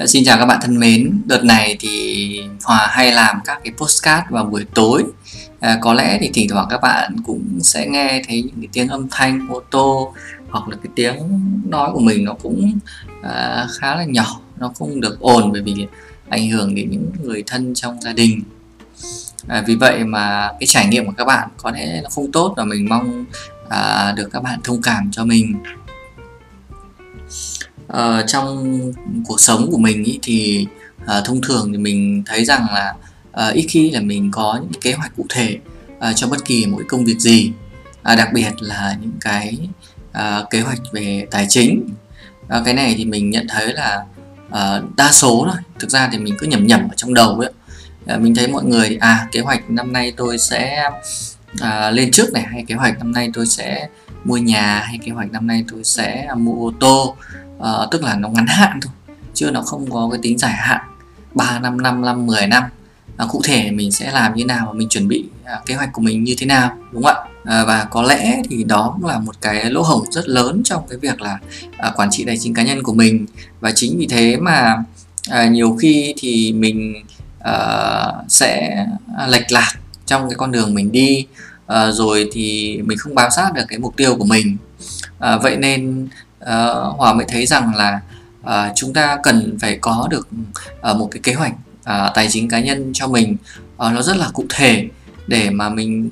Dạ, xin chào các bạn thân mến, đợt này thì Hòa hay làm các cái postcard vào buổi tối. À, Có lẽ thì thỉnh thoảng các bạn cũng sẽ nghe thấy những cái tiếng âm thanh ô tô Hoặc là cái tiếng nói của mình nó cũng à, khá là nhỏ Nó không được ồn bởi vì ảnh hưởng đến những người thân trong gia đình. À, Vì vậy mà cái trải nghiệm của các bạn có lẽ nó không tốt Và mình mong à, được các bạn thông cảm cho mình uh, trong cuộc sống của mình ý, thì uh, thông thường thì mình thấy rằng là uh, ít khi là mình có những kế hoạch cụ thể uh, cho bất kỳ mỗi công việc gì. Uh, đặc biệt là những cái uh, kế hoạch về tài chính. Uh, cái này thì mình nhận thấy là uh, đa số thôi. Thực ra thì mình cứ nhầm nhầm ở trong đầu ấy uh, mình thấy mọi người à kế hoạch năm nay tôi sẽ à, lên trước này hay kế hoạch năm nay tôi sẽ mua nhà hay kế hoạch năm nay tôi sẽ mua ô tô Ờ, tức là nó ngắn hạn thôi chứ nó không có cái tính dài hạn. 3 năm 5 năm 10 năm. À, cụ thể mình sẽ làm như nào và mình chuẩn bị à, kế hoạch của mình như thế nào đúng không ạ? À, và có lẽ thì đó cũng là một cái lỗ hổng rất lớn trong cái việc là à, quản trị tài chính cá nhân của mình. Và chính vì thế mà à, nhiều khi thì mình à, sẽ lệch lạc trong cái con đường mình đi à, rồi thì mình không bám sát được cái mục tiêu của mình. À, vậy nên Ờ, hòa mới thấy rằng là uh, chúng ta cần phải có được uh, một cái kế hoạch uh, tài chính cá nhân cho mình. Uh, nó rất là cụ thể để mà mình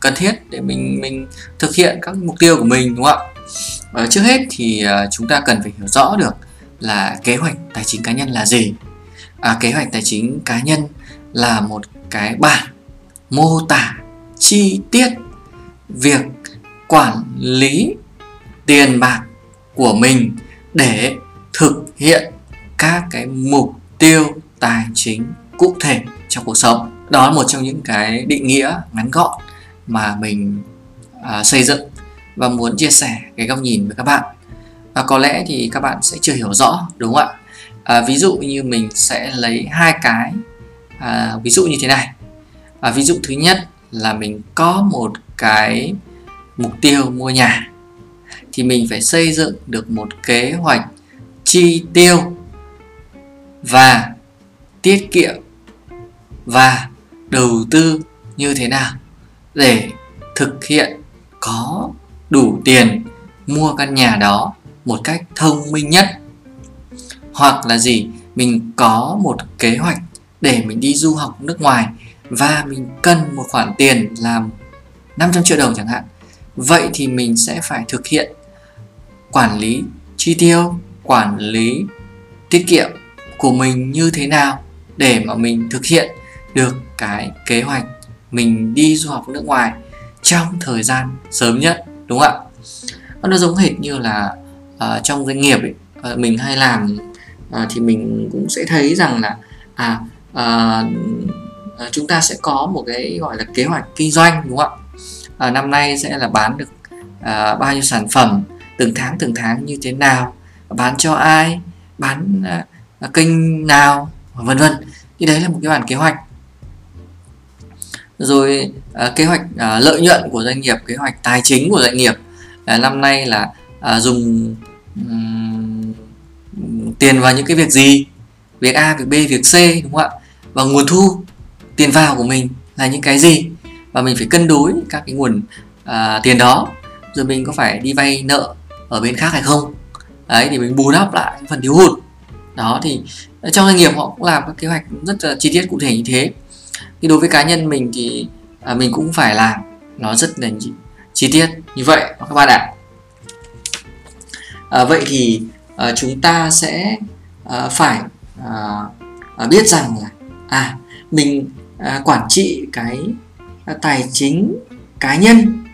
cần thiết để mình mình thực hiện các mục tiêu của mình đúng không ạ? Uh, trước hết thì uh, chúng ta cần phải hiểu rõ được là kế hoạch tài chính cá nhân là gì. À, kế hoạch tài chính cá nhân là một cái bản mô tả chi tiết việc quản lý tiền bạc của mình để thực hiện các cái mục tiêu tài chính cụ thể trong cuộc sống. Đó là một trong những cái định nghĩa ngắn gọn mà mình à, xây dựng và muốn chia sẻ cái góc nhìn với các bạn. Và có lẽ thì các bạn sẽ chưa hiểu rõ đúng không ạ? À, ví dụ như mình sẽ lấy hai cái à, ví dụ như thế này. À, ví dụ thứ nhất là mình có một cái mục tiêu mua nhà thì mình phải xây dựng được một kế hoạch chi tiêu và tiết kiệm và đầu tư như thế nào để thực hiện có đủ tiền mua căn nhà đó một cách thông minh nhất. Hoặc là gì, mình có một kế hoạch để mình đi du học nước ngoài và mình cần một khoản tiền làm 500 triệu đồng chẳng hạn. Vậy thì mình sẽ phải thực hiện quản lý chi tiêu quản lý tiết kiệm của mình như thế nào để mà mình thực hiện được cái kế hoạch mình đi du học nước ngoài trong thời gian sớm nhất đúng không ạ? Nó giống hệt như là uh, trong doanh nghiệp ấy, uh, mình hay làm uh, thì mình cũng sẽ thấy rằng là à uh, chúng ta sẽ có một cái gọi là kế hoạch kinh doanh đúng không ạ? Uh, năm nay sẽ là bán được uh, bao nhiêu sản phẩm từng tháng từng tháng như thế nào bán cho ai bán uh, kênh nào vân vân. Thì đấy là một cái bản kế hoạch. Rồi uh, kế hoạch uh, lợi nhuận của doanh nghiệp kế hoạch tài chính của doanh nghiệp. Uh, năm nay là uh, dùng um, tiền vào những cái việc gì? Việc A việc B việc C đúng không ạ? Và nguồn thu tiền vào của mình là những cái gì? Và mình phải cân đối các cái nguồn uh, tiền đó. Rồi mình có phải đi vay nợ ở bên khác hay không. Đấy thì mình bù đắp lại phần thiếu hụt. Đó thì trong doanh nghiệp họ cũng làm các kế hoạch rất là chi tiết cụ thể như thế. Thì đối với cá nhân mình thì à, mình cũng phải làm nó rất là chi tiết như vậy các bạn ạ. À, vậy thì à, chúng ta sẽ à, phải à, à, biết rằng là à mình à, quản trị cái à, tài chính cá nhân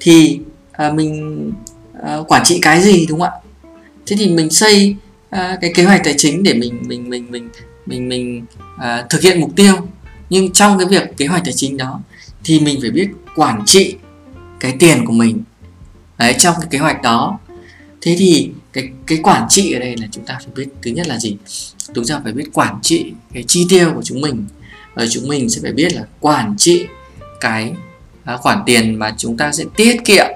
thì à, mình uh, quản trị cái gì đúng không ạ? Thế thì mình xây uh, cái kế hoạch tài chính để mình mình mình mình mình mình uh, thực hiện mục tiêu. Nhưng trong cái việc kế hoạch tài chính đó thì mình phải biết quản trị cái tiền của mình. Đấy trong cái kế hoạch đó. Thế thì cái cái quản trị ở đây là chúng ta phải biết thứ nhất là gì? Chúng ta phải biết quản trị cái chi tiêu của chúng mình. Và chúng mình sẽ phải biết là quản trị cái khoản tiền mà chúng ta sẽ tiết kiệm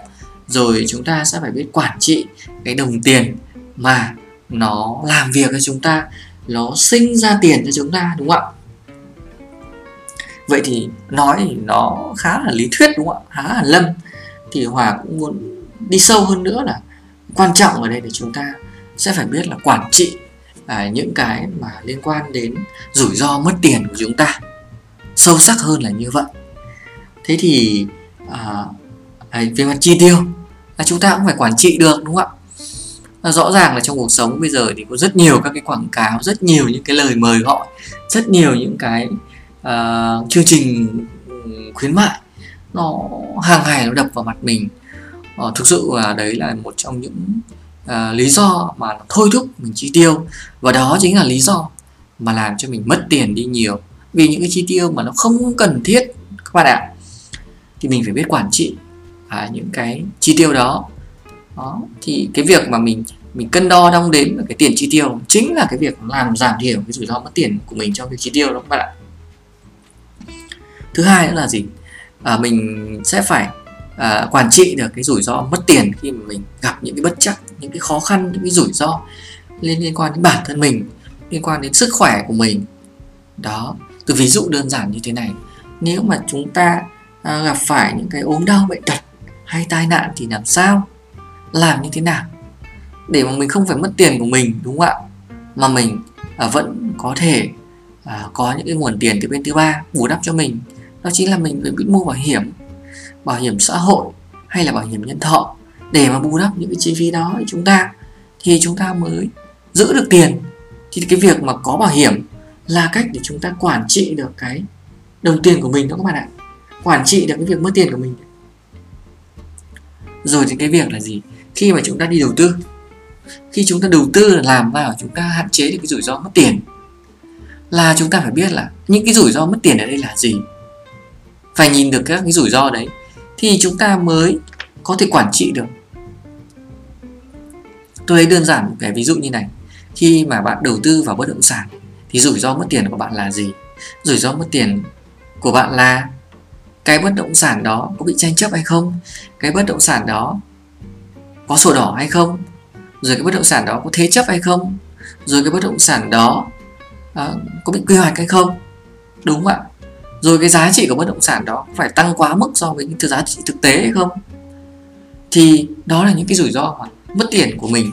rồi chúng ta sẽ phải biết quản trị cái đồng tiền mà nó làm việc cho chúng ta nó sinh ra tiền cho chúng ta đúng không ạ? Vậy thì nói thì nó khá là lý thuyết đúng không ạ? Khá là lâm. Thì hòa cũng muốn đi sâu hơn nữa là quan trọng ở đây để chúng ta sẽ phải biết là quản trị à, những cái mà liên quan đến rủi ro mất tiền của chúng ta. Sâu sắc hơn là như vậy. Thế thì à, về mặt chi tiêu. Là chúng ta cũng phải quản trị được đúng không ạ? Rõ ràng là trong cuộc sống bây giờ thì có rất nhiều các cái quảng cáo rất nhiều những cái lời mời gọi rất nhiều những cái uh, chương trình khuyến mại. Nó hàng ngày nó đập vào mặt mình. Uh, thực sự là đấy là một trong những uh, lý do mà nó thôi thúc mình chi tiêu. Và đó chính là lý do mà làm cho mình mất tiền đi nhiều. Vì những cái chi tiêu mà nó không cần thiết các bạn ạ thì mình phải biết quản trị à, những cái chi tiêu đó. Đó thì cái việc mà mình mình cân đo đong đếm cái tiền chi tiêu chính là cái việc làm giảm thiểu cái rủi ro mất tiền của mình trong việc chi tiêu đó các bạn? Ạ thứ hai nữa là gì? À, mình sẽ phải à, quản trị được cái rủi ro mất tiền khi mà mình gặp những cái bất chắc những cái khó khăn những cái rủi ro liên liên quan đến bản thân mình liên quan đến sức khỏe của mình. Đó từ ví dụ đơn giản như thế này. Nếu mà chúng ta à, gặp phải những cái ốm đau bệnh tật hay tai nạn thì làm sao? Làm như thế nào? Để mà mình không phải mất tiền của mình đúng không ạ? Mà mình à, vẫn có thể à, có những cái nguồn tiền từ bên thứ ba bù đắp cho mình. Đó chính là mình phải biết mua bảo hiểm bảo hiểm xã hội hay là bảo hiểm nhân thọ. Để mà bù đắp những cái chi phí đó thì chúng ta thì chúng ta mới giữ được tiền. Thì cái việc mà có bảo hiểm là cách để chúng ta quản trị được cái đồng tiền của mình đó các bạn ạ? Quản trị được cái việc mất tiền của mình rồi thì cái việc là gì? Khi mà chúng ta đi đầu tư, khi chúng ta đầu tư là làm vào, chúng ta hạn chế được cái rủi ro mất tiền, là chúng ta phải biết là những cái rủi ro mất tiền ở đây là gì. Phải nhìn được các cái rủi ro đấy, thì chúng ta mới có thể quản trị được. Tôi lấy đơn giản một cái ví dụ như này. Khi mà bạn đầu tư vào bất động sản, thì rủi ro mất tiền của bạn là gì? Rủi ro mất tiền của bạn là cái bất động sản đó có bị tranh chấp hay không? Cái bất động sản đó có sổ đỏ hay không? Rồi cái bất động sản đó có thế chấp hay không? Rồi cái bất động sản đó à, có bị quy hoạch hay không? Đúng không ạ? Rồi cái giá trị của bất động sản đó phải tăng quá mức so với những giá trị thực tế hay không? Thì đó là những cái rủi ro mà mất tiền của mình.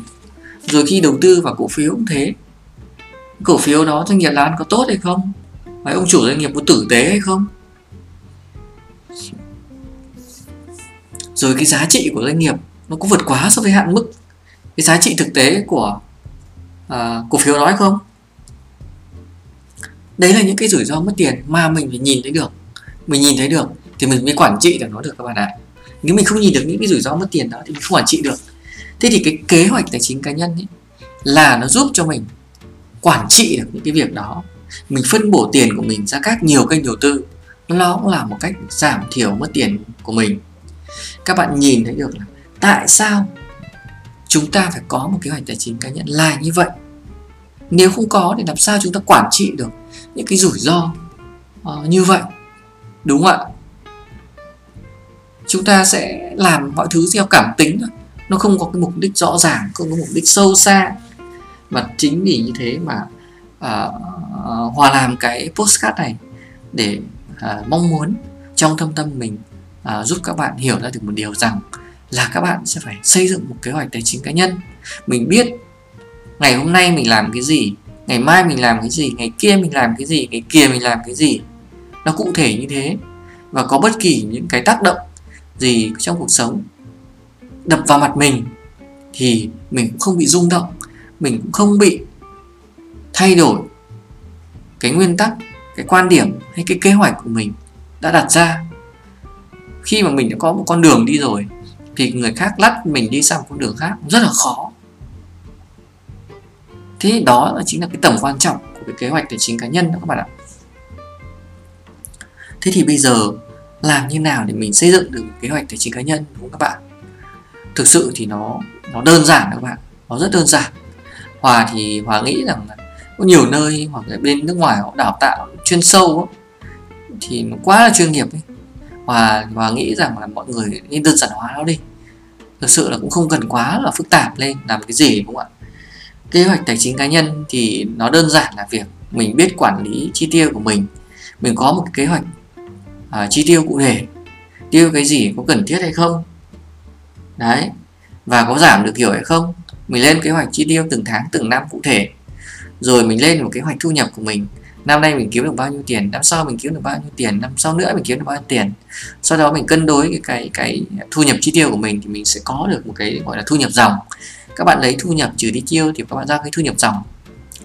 Rồi khi đầu tư vào cổ phiếu cũng thế. Cổ phiếu đó doanh nghiệp làm có tốt hay không? Mấy ông chủ doanh nghiệp có tử tế hay không? Rồi cái giá trị của doanh nghiệp nó có vượt quá so với hạn mức. Cái giá trị thực tế của à, cổ phiếu đó hay không? Đấy là những cái rủi ro mất tiền mà mình phải nhìn thấy được. Mình nhìn thấy được thì mình mới quản trị được nó được các bạn ạ. Nếu mình không nhìn được những cái rủi ro mất tiền đó thì mình không quản trị được. Thế thì cái kế hoạch tài chính cá nhân ấy là nó giúp cho mình quản trị được những cái việc đó. Mình phân bổ tiền của mình ra các nhiều kênh đầu tư nó cũng là một cách giảm thiểu mất tiền của mình. Các bạn nhìn thấy được là tại sao chúng ta phải có một kế hoạch tài chính cá nhân là như vậy? Nếu không có thì làm sao chúng ta quản trị được những cái rủi ro uh, như vậy? Đúng không ạ? Chúng ta sẽ làm mọi thứ theo cảm tính thôi. Nó không có cái mục đích rõ ràng không có mục đích sâu xa. Và chính vì như thế mà uh, uh, hòa làm cái postcard này để À, mong muốn trong thâm tâm mình à, giúp các bạn hiểu ra được một điều rằng là các bạn sẽ phải xây dựng một kế hoạch tài chính cá nhân. Mình biết ngày hôm nay mình làm cái gì ngày mai mình làm cái gì ngày kia mình làm cái gì ngày kia mình làm cái gì. Nó cụ thể như thế và có bất kỳ những cái tác động gì trong cuộc sống đập vào mặt mình thì mình cũng không bị rung động mình cũng không bị thay đổi cái nguyên tắc cái quan điểm hay cái kế hoạch của mình đã đặt ra. Khi mà mình đã có một con đường đi rồi, thì người khác lắt mình đi sang một con đường khác rất là khó. Thế đó chính là cái tầm quan trọng của cái kế hoạch tài chính cá nhân đó các bạn ạ. Thế thì bây giờ làm như nào để mình xây dựng được kế hoạch tài chính cá nhân, đúng không các bạn? Thực sự thì nó nó đơn giản các bạn nó rất đơn giản. Hòa thì hòa nghĩ rằng là có nhiều nơi hoặc là bên nước ngoài họ đào tạo chuyên sâu đó, thì nó quá là chuyên nghiệp ấy. Và và nghĩ rằng là mọi người nên đơn giản hóa nó đi. Thực sự là cũng không cần quá là phức tạp lên làm cái gì đúng không ạ? Kế hoạch tài chính cá nhân thì nó đơn giản là việc mình biết quản lý chi tiêu của mình. Mình có một cái kế hoạch à, chi tiêu cụ thể. Tiêu cái gì có cần thiết hay không? Đấy. Và có giảm được hiểu hay không? Mình lên kế hoạch chi tiêu từng tháng từng năm cụ thể rồi mình lên một kế hoạch thu nhập của mình. Năm nay mình kiếm được bao nhiêu tiền? Năm sau mình kiếm được bao nhiêu tiền? Năm sau nữa mình kiếm được bao nhiêu tiền? Sau đó mình cân đối cái cái cái thu nhập chi tiêu của mình thì mình sẽ có được một cái gọi là thu nhập dòng. Các bạn lấy thu nhập trừ đi tiêu thì các bạn ra cái thu nhập dòng.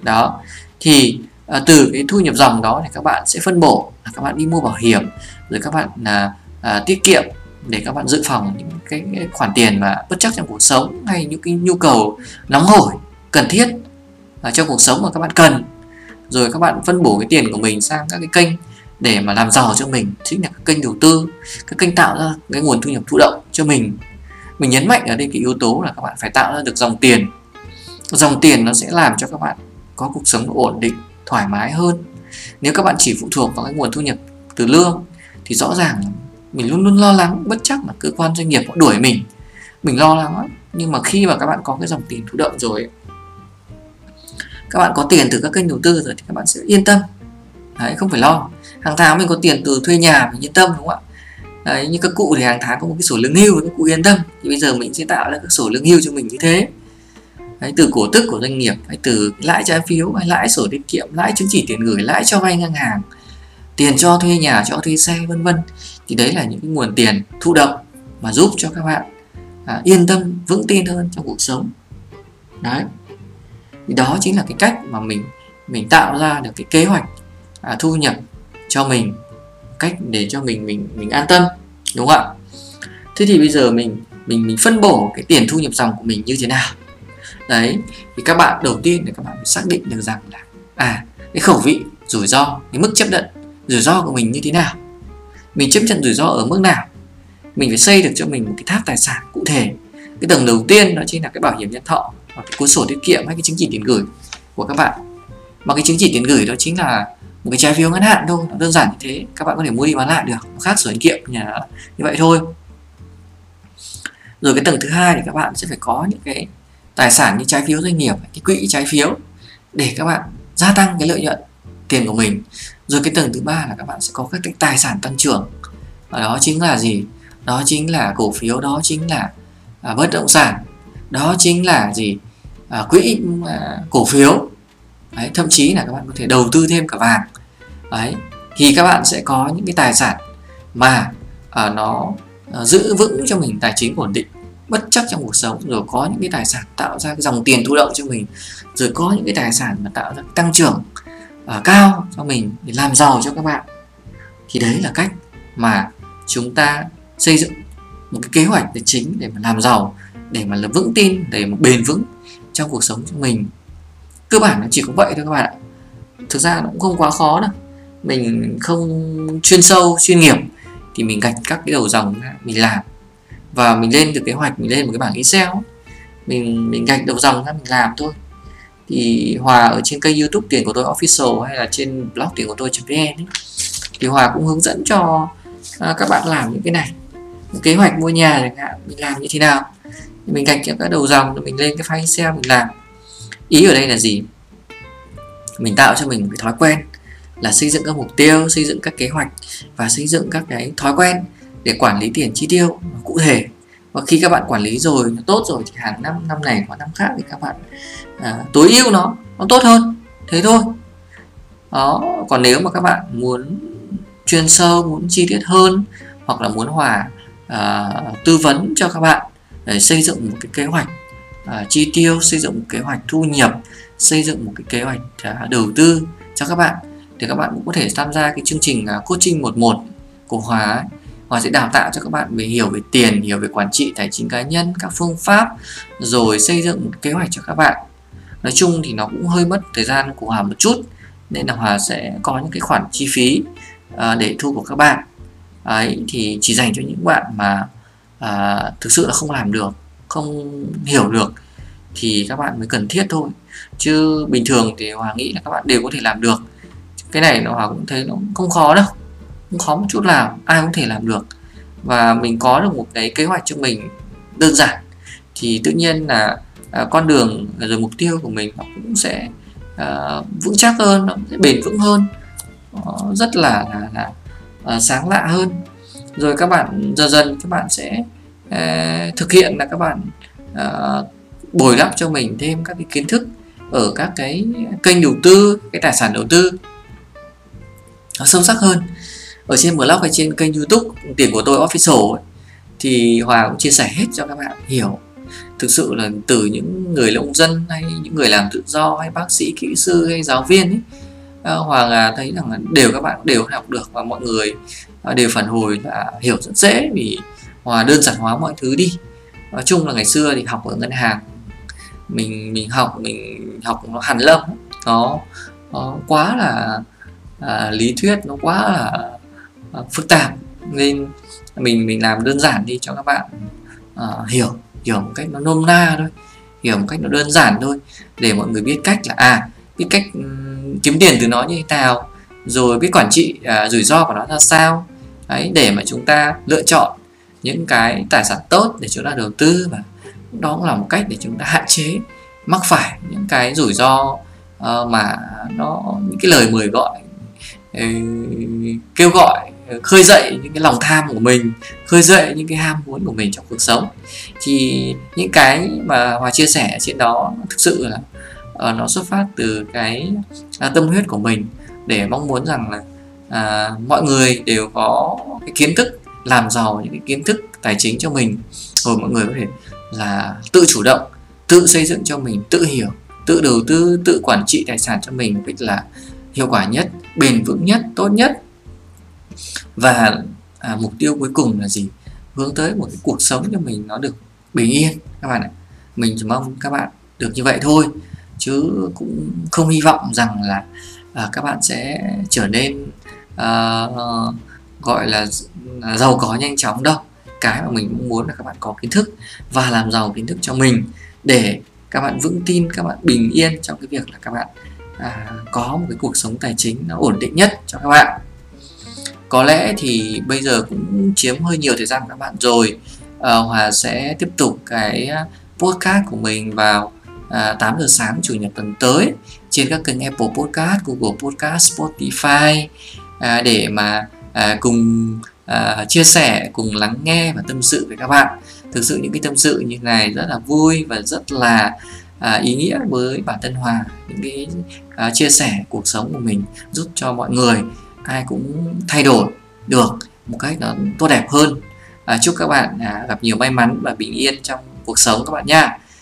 Đó. Thì à, từ cái thu nhập dòng đó thì các bạn sẽ phân bổ các bạn đi mua bảo hiểm rồi các bạn à, à, tiết kiệm để các bạn dự phòng những cái khoản tiền mà bất chắc trong cuộc sống hay những cái nhu cầu nóng hổi cần thiết. Ờ, ở trong cuộc sống mà các bạn cần. Rồi các bạn phân bổ cái tiền của mình sang các cái kênh để mà làm giàu cho mình. Chính là các kênh đầu tư, các kênh tạo ra cái nguồn thu nhập thụ động cho mình. Mình nhấn mạnh ở đây cái yếu tố là các bạn phải tạo ra được dòng tiền. Dòng tiền nó sẽ làm cho các bạn có cuộc sống ổn định, thoải mái hơn. Nếu các bạn chỉ phụ thuộc vào cái nguồn thu nhập từ lương, thì rõ ràng mình luôn luôn lo lắng, bất chắc là cơ quan doanh nghiệp họ đuổi mình. Mình lo lắng lắm, nhưng mà khi mà các bạn có cái dòng tiền thụ động rồi các bạn có tiền từ các kênh đầu tư rồi thì các bạn sẽ yên tâm. Đấy không phải lo. Hàng tháng mình có tiền từ thuê nhà mình yên tâm đúng không ạ? Đấy như các cụ thì hàng tháng có một cái sổ lương hưu các cụ yên tâm. Thì bây giờ mình sẽ tạo ra các sổ lương hưu cho mình như thế. Đấy, từ cổ tức của doanh nghiệp hay từ lãi trái phiếu hay lãi sổ tiết kiệm lãi chứng chỉ tiền gửi lãi cho vay ngân hàng tiền cho thuê nhà cho thuê xe vân vân. Thì đấy là những cái nguồn tiền thụ động mà giúp cho các bạn à, yên tâm vững tin hơn trong cuộc sống. Đấy thì đó chính là cái cách mà mình mình tạo ra được cái kế hoạch à, thu nhập cho mình cách để cho mình mình mình an tâm đúng không ạ? Thế thì bây giờ mình mình mình phân bổ cái tiền thu nhập dòng của mình như thế nào? Đấy thì các bạn đầu tiên là các bạn phải xác định được rằng là à cái khẩu vị rủi ro cái mức chấp nhận rủi ro của mình như thế nào? Mình chấp nhận rủi ro ở mức nào? Mình phải xây được cho mình một cái tháp tài sản cụ thể. Cái tầng đầu tiên đó chính là cái bảo hiểm nhân thọ hoặc cái cuốn sổ tiết kiệm hay cái chứng chỉ tiền gửi của các bạn. Mà cái chứng chỉ tiền gửi đó chính là một cái trái phiếu ngắn hạn thôi nó đơn giản như thế các bạn có thể mua đi bán lại được nó khác sổ tiết kiệm nhà như vậy thôi. Rồi cái tầng thứ hai thì các bạn sẽ phải có những cái tài sản như trái phiếu doanh nghiệp cái quỹ trái phiếu để các bạn gia tăng cái lợi nhuận tiền của mình. Rồi cái tầng thứ ba là các bạn sẽ có các cái tài sản tăng trưởng. Và đó chính là gì? Đó chính là cổ phiếu đó chính là à, bất động sản. Đó chính là gì? À, quỹ à, cổ phiếu. Đấy, thậm chí là các bạn có thể đầu tư thêm cả vàng. Đấy thì các bạn sẽ có những cái tài sản mà à, nó à, giữ vững cho mình tài chính ổn định bất chắc trong cuộc sống rồi có những cái tài sản tạo ra cái dòng tiền thu động cho mình rồi có những cái tài sản mà tạo ra tăng trưởng à, cao cho mình để làm giàu cho các bạn. Thì đấy là cách mà chúng ta xây dựng một cái kế hoạch tài chính để mà làm giàu để mà là vững tin để mà bền vững trong cuộc sống của mình. Cơ bản nó chỉ có vậy thôi các bạn ạ. Thực ra nó cũng không quá khó đâu. Mình không chuyên sâu chuyên nghiệp thì mình gạch các cái đầu dòng ra mình làm. Và mình lên được kế hoạch mình lên một cái bảng excel mình mình gạch đầu dòng ra mình làm thôi. Thì hòa ở trên kênh youtube tiền của tôi official hay là trên blog tiền của tôi vn thì hòa cũng hướng dẫn cho à, các bạn làm những cái này. Kế hoạch mua nhà chẳng hạn mình làm như thế nào? Thì mình gạch các đầu dòng rồi mình lên cái file excel mình làm. Ý ở đây là gì? Mình tạo cho mình một cái thói quen là xây dựng các mục tiêu xây dựng các kế hoạch và xây dựng các cái thói quen để quản lý tiền chi tiêu cụ thể. Và khi các bạn quản lý rồi nó tốt rồi thì hàng năm năm này qua năm khác thì các bạn à, tối ưu nó nó tốt hơn. Thế thôi. Đó còn nếu mà các bạn muốn chuyên sâu muốn chi tiết hơn hoặc là muốn hòa à, tư vấn cho các bạn xây dựng một cái kế hoạch à, chi tiêu xây dựng một kế hoạch thu nhập xây dựng một cái kế hoạch à, đầu tư cho các bạn thì các bạn cũng có thể tham gia cái chương trình à, coaching 11 của Hòa ấy. Hòa sẽ đào tạo cho các bạn về hiểu về tiền, hiểu về quản trị tài chính cá nhân, các phương pháp rồi xây dựng một kế hoạch cho các bạn. Nói chung thì nó cũng hơi mất thời gian của Hòa một chút nên là Hòa sẽ có những cái khoản chi phí à, để thu của các bạn. ấy thì chỉ dành cho những bạn mà à, thực sự là không làm được, không hiểu được thì các bạn mới cần thiết thôi. Chứ bình thường thì Hòa nghĩ là các bạn đều có thể làm được. Cái này nó Hòa cũng thấy nó không khó đâu không khó một chút nào ai cũng thể làm được và mình có được một cái kế hoạch cho mình đơn giản thì tự nhiên là à, con đường rồi mục tiêu của mình nó cũng sẽ à, vững chắc hơn nó sẽ bền vững hơn nó rất là là, là à, sáng lạ hơn rồi các bạn dần dần các bạn sẽ uh, thực hiện là các bạn uh, bồi đắp cho mình thêm các cái kiến thức ở các cái kênh đầu tư cái tài sản đầu tư nó sâu sắc hơn. Ở trên blog hay trên kênh youtube tiền của tôi official ấy, thì hòa cũng chia sẻ hết cho các bạn hiểu. Thực sự là từ những người nông dân hay những người làm tự do hay bác sĩ kỹ sư hay giáo viên ấy ờ, Hoàng thấy rằng là đều các bạn đều học được và mọi người Ờ, đều phản hồi là hiểu rất dễ vì Hòa đơn giản hóa mọi thứ đi. Nói chung là ngày xưa thì học ở ngân hàng mình mình học mình học nó hàn lâm nó, nó quá là à, lý thuyết nó quá là à, phức tạp. Nên mình mình làm đơn giản đi cho các bạn à, hiểu hiểu một cách nó nôm na thôi hiểu một cách nó đơn giản thôi để mọi người biết cách là à biết cách um, kiếm tiền từ nó như thế nào rồi biết quản trị à, rủi ro của nó ra sao? Đấy để mà chúng ta lựa chọn những cái tài sản tốt để chúng ta đầu tư và đó cũng là một cách để chúng ta hạn chế mắc phải những cái rủi ro uh, mà nó những cái lời mời gọi uh, kêu gọi ừ, khơi dậy những cái lòng tham của mình khơi dậy những cái ham muốn của mình trong cuộc sống. Thì những cái mà hòa chia sẻ trên đó thực sự là uh, nó xuất phát từ cái uh, tâm huyết của mình để mong muốn rằng là uh, mọi người đều có cái kiến thức làm giàu những cái kiến thức tài chính cho mình. Rồi mọi người có thể là tự chủ động tự xây dựng cho mình tự hiểu tự đầu tư tự quản trị tài sản cho mình một cách là hiệu quả nhất bền vững nhất tốt nhất. Và à, mục tiêu cuối cùng là gì? Hướng tới một cái cuộc sống cho mình nó được bình yên. Các bạn ạ mình chỉ mong các bạn được như vậy thôi chứ cũng không hy vọng rằng là uh, các bạn sẽ trở nên uh, gọi là à, giàu có nhanh chóng đâu. Cái mà mình muốn là các bạn có kiến thức và làm giàu kiến thức cho mình để các bạn vững tin các bạn bình yên trong cái việc là các bạn à, có một cái cuộc sống tài chính nó ổn định nhất cho các bạn. Có lẽ thì bây giờ cũng chiếm hơi nhiều thời gian của các bạn rồi. À, Hòa sẽ tiếp tục cái podcast của mình vào à, 8 giờ sáng chủ nhật tuần tới trên các kênh Apple Podcast, Google Podcast, Spotify à, để mà à, cùng à, chia sẻ, cùng lắng nghe và tâm sự với các bạn. Thực sự những cái tâm sự như này rất là vui và rất là à, ý nghĩa với bản thân Hòa những cái à, chia sẻ cuộc sống của mình giúp cho mọi người. Ai cũng thay đổi được một cách nó tốt đẹp hơn. À, chúc các bạn à, gặp nhiều may mắn và bình yên trong cuộc sống các bạn nha